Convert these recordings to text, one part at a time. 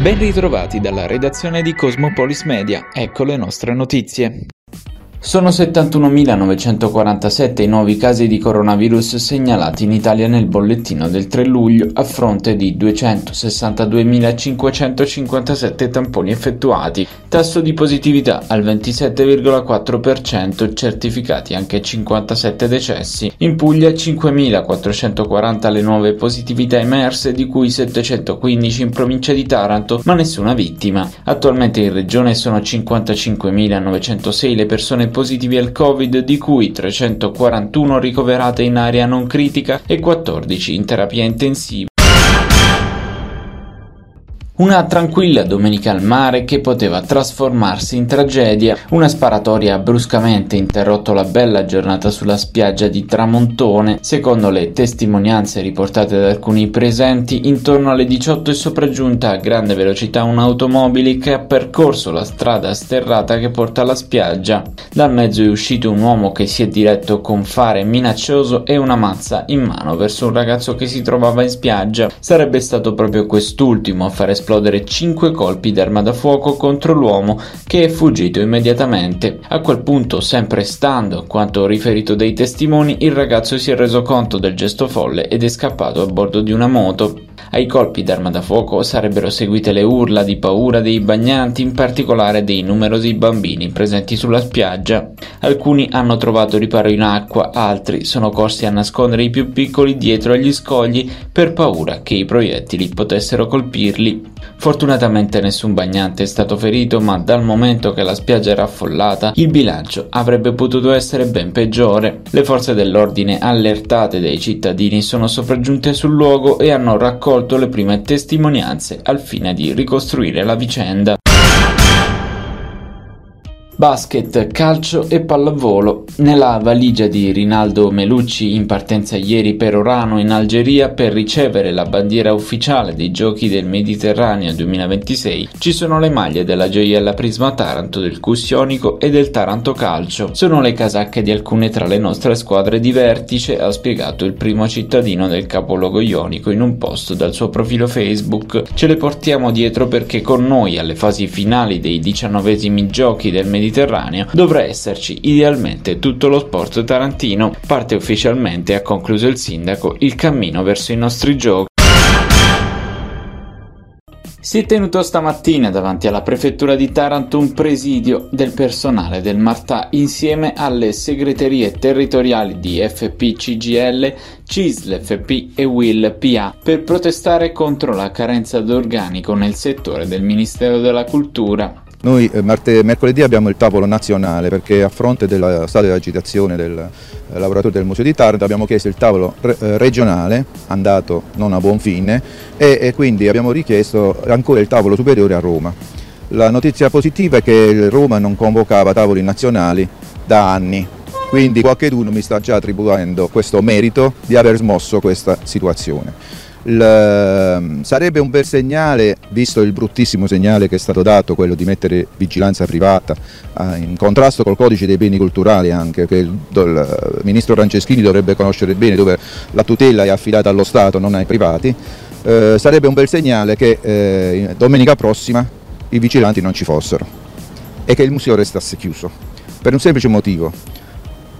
Ben ritrovati dalla redazione di Cosmopolis Media, ecco le nostre notizie. Sono 71.947 i nuovi casi di coronavirus segnalati in Italia nel bollettino del 3 luglio a fronte di 262.557 tamponi effettuati, tasso di positività al 27,4%, certificati anche 57 decessi. In Puglia 5.440 le nuove positività emerse, di cui 715 in provincia di Taranto, ma nessuna vittima. Attualmente in regione sono 55.906 le persone positivi al Covid, di cui 341 ricoverate in area non critica e 14 in terapia intensiva. Una tranquilla domenica al mare che poteva trasformarsi in tragedia. Una sparatoria ha bruscamente interrotto la bella giornata sulla spiaggia di Tramontone. Secondo le testimonianze riportate da alcuni presenti, intorno alle 18 è sopraggiunta a grande velocità un'automobile che ha percorso la strada sterrata che porta alla spiaggia. Dal mezzo è uscito un uomo che si è diretto con fare minaccioso e una mazza in mano verso un ragazzo che si trovava in spiaggia. Sarebbe stato proprio quest'ultimo a fare esplodere esplodere 5 colpi d'arma da fuoco contro l'uomo che è fuggito immediatamente. A quel punto, sempre stando a quanto riferito dai testimoni, il ragazzo si è reso conto del gesto folle ed è scappato a bordo di una moto. Ai colpi d'arma da fuoco sarebbero seguite le urla di paura dei bagnanti, in particolare dei numerosi bambini presenti sulla spiaggia. Alcuni hanno trovato riparo in acqua, altri sono corsi a nascondere i più piccoli dietro agli scogli per paura che i proiettili potessero colpirli. Fortunatamente nessun bagnante è stato ferito, ma dal momento che la spiaggia era affollata, il bilancio avrebbe potuto essere ben peggiore. Le forze dell'ordine, allertate dai cittadini, sono sopraggiunte sul luogo e hanno raccolto le prime testimonianze al fine di ricostruire la vicenda basket, calcio e pallavolo. Nella valigia di Rinaldo Melucci in partenza ieri per Orano in Algeria per ricevere la bandiera ufficiale dei Giochi del Mediterraneo 2026 ci sono le maglie della gioiella Prisma Taranto, del Cussionico e del Taranto Calcio. Sono le casacche di alcune tra le nostre squadre di vertice, ha spiegato il primo cittadino del capoluogo ionico in un post dal suo profilo Facebook. Ce le portiamo dietro perché con noi alle fasi finali dei diciannovesimi Giochi del Mediterraneo Mediterraneo dovrà esserci idealmente tutto lo sport tarantino. Parte ufficialmente, ha concluso il sindaco, il cammino verso i nostri giochi. Si è tenuto stamattina davanti alla prefettura di Taranto un presidio del personale del Martà insieme alle segreterie territoriali di FP CGL, CISL FP e WIL PA per protestare contro la carenza d'organico nel settore del Ministero della Cultura. Noi eh, mercoledì abbiamo il tavolo nazionale perché a fronte della stato di agitazione del eh, lavoratore del Museo di Taranto abbiamo chiesto il tavolo eh, regionale, andato non a buon fine, e quindi abbiamo richiesto ancora il tavolo superiore a Roma. La notizia positiva è che Roma non convocava tavoli nazionali da anni, quindi qualcuno mi sta già attribuendo questo merito di aver smosso questa situazione. Il, ehm, sarebbe un bel segnale, visto il bruttissimo segnale che è stato dato, quello di mettere vigilanza privata eh, in contrasto col codice dei beni culturali anche, che il, il, ministro Franceschini dovrebbe conoscere bene, dove la tutela è affidata allo Stato, non ai privati, eh, sarebbe un bel segnale che eh, domenica prossima i vigilanti non ci fossero e che il museo restasse chiuso, per un semplice motivo.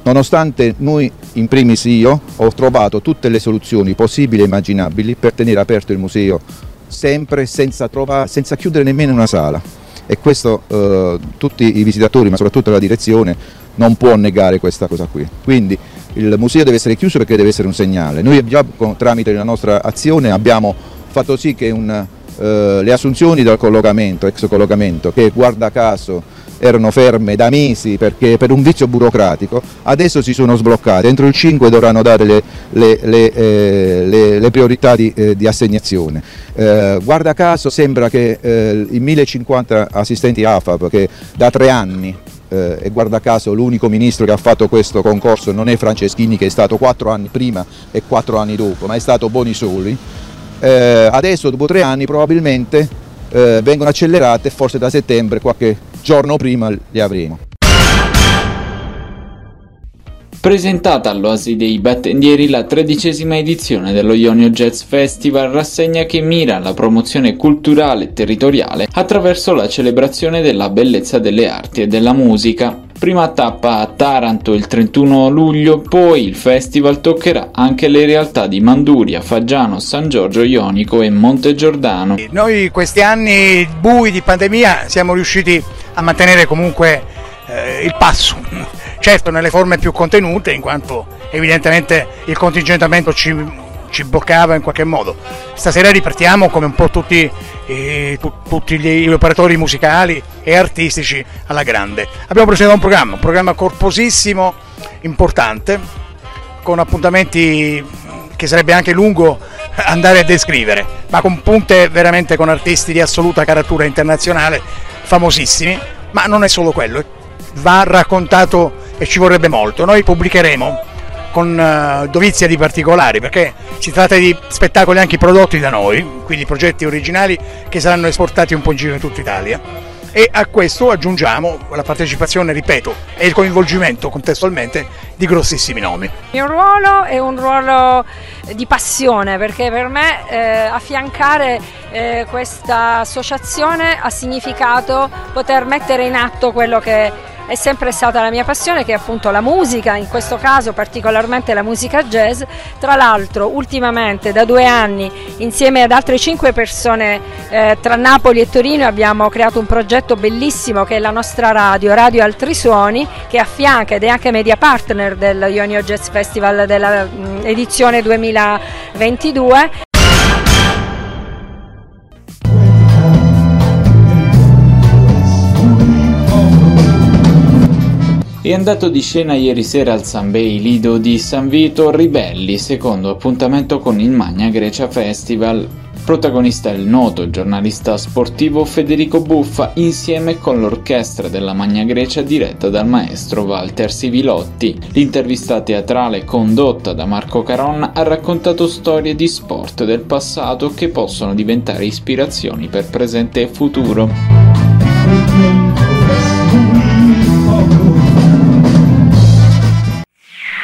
Nonostante noi, in primis io, ho trovato tutte le soluzioni possibili e immaginabili per tenere aperto il museo sempre senza, trovare, senza chiudere nemmeno una sala e questo eh, tutti i visitatori, ma soprattutto la direzione, non può negare questa cosa qui. Quindi il museo deve essere chiuso perché deve essere un segnale. Noi già tramite la nostra azione abbiamo fatto sì che un, eh, le assunzioni dal collocamento, ex collocamento, che guarda caso erano ferme da mesi perché per un vizio burocratico, adesso si sono sbloccate, entro il 5 dovranno dare le, le, le, eh, le priorità di, eh, di assegnazione. Eh, guarda caso sembra che eh, i 1050 assistenti AFAP che da tre anni eh, e guarda caso l'unico ministro che ha fatto questo concorso non è Franceschini che è stato quattro anni prima e quattro anni dopo, ma è stato Bonisoli, eh, adesso dopo tre anni probabilmente vengono accelerate forse da settembre qualche giorno prima li avremo. Presentata all'Oasi dei Battendieri la tredicesima edizione dello Ionio Jazz Festival, rassegna che mira alla promozione culturale e territoriale attraverso la celebrazione della bellezza delle arti e della musica. Prima tappa a Taranto il 31 luglio, poi il festival toccherà anche le realtà di Manduria, Faggiano, San Giorgio Ionico e Monte Giordano. Noi questi anni bui di pandemia siamo riusciti a mantenere comunque eh, il passo, certo nelle forme più contenute in quanto evidentemente il contingentamento ci ci bloccava in qualche modo. Stasera ripartiamo come un po' tutti, eh, tu, tutti gli operatori musicali e artistici alla grande. Abbiamo presentato un programma, un programma corposissimo, importante, con appuntamenti che sarebbe anche lungo andare a descrivere, ma con punte veramente con artisti di assoluta caratura internazionale, famosissimi, ma non è solo quello, va raccontato e ci vorrebbe molto. Noi pubblicheremo con uh, dovizia di particolari perché si tratta di spettacoli anche prodotti da noi, quindi progetti originali che saranno esportati un po' in giro in tutta Italia e a questo aggiungiamo la partecipazione, ripeto, e il coinvolgimento contestualmente di grossissimi nomi. Il mio ruolo è un ruolo di passione perché per me eh, affiancare eh, questa associazione ha significato poter mettere in atto quello che è sempre stata la mia passione che è appunto la musica, in questo caso particolarmente la musica jazz. Tra l'altro ultimamente da due anni insieme ad altre cinque persone eh, tra Napoli e Torino abbiamo creato un progetto bellissimo che è la nostra radio, Radio Altri Suoni, che affianca ed è anche media partner del Ionio Jazz Festival dell'edizione 2022. È andato di scena ieri sera al San Bei Lido di San Vito Ribelli, secondo appuntamento con il Magna Grecia Festival. Protagonista il noto giornalista sportivo Federico Buffa insieme con l'orchestra della Magna Grecia diretta dal maestro Walter Sivilotti. L'intervista teatrale condotta da Marco Caron ha raccontato storie di sport del passato che possono diventare ispirazioni per presente e futuro.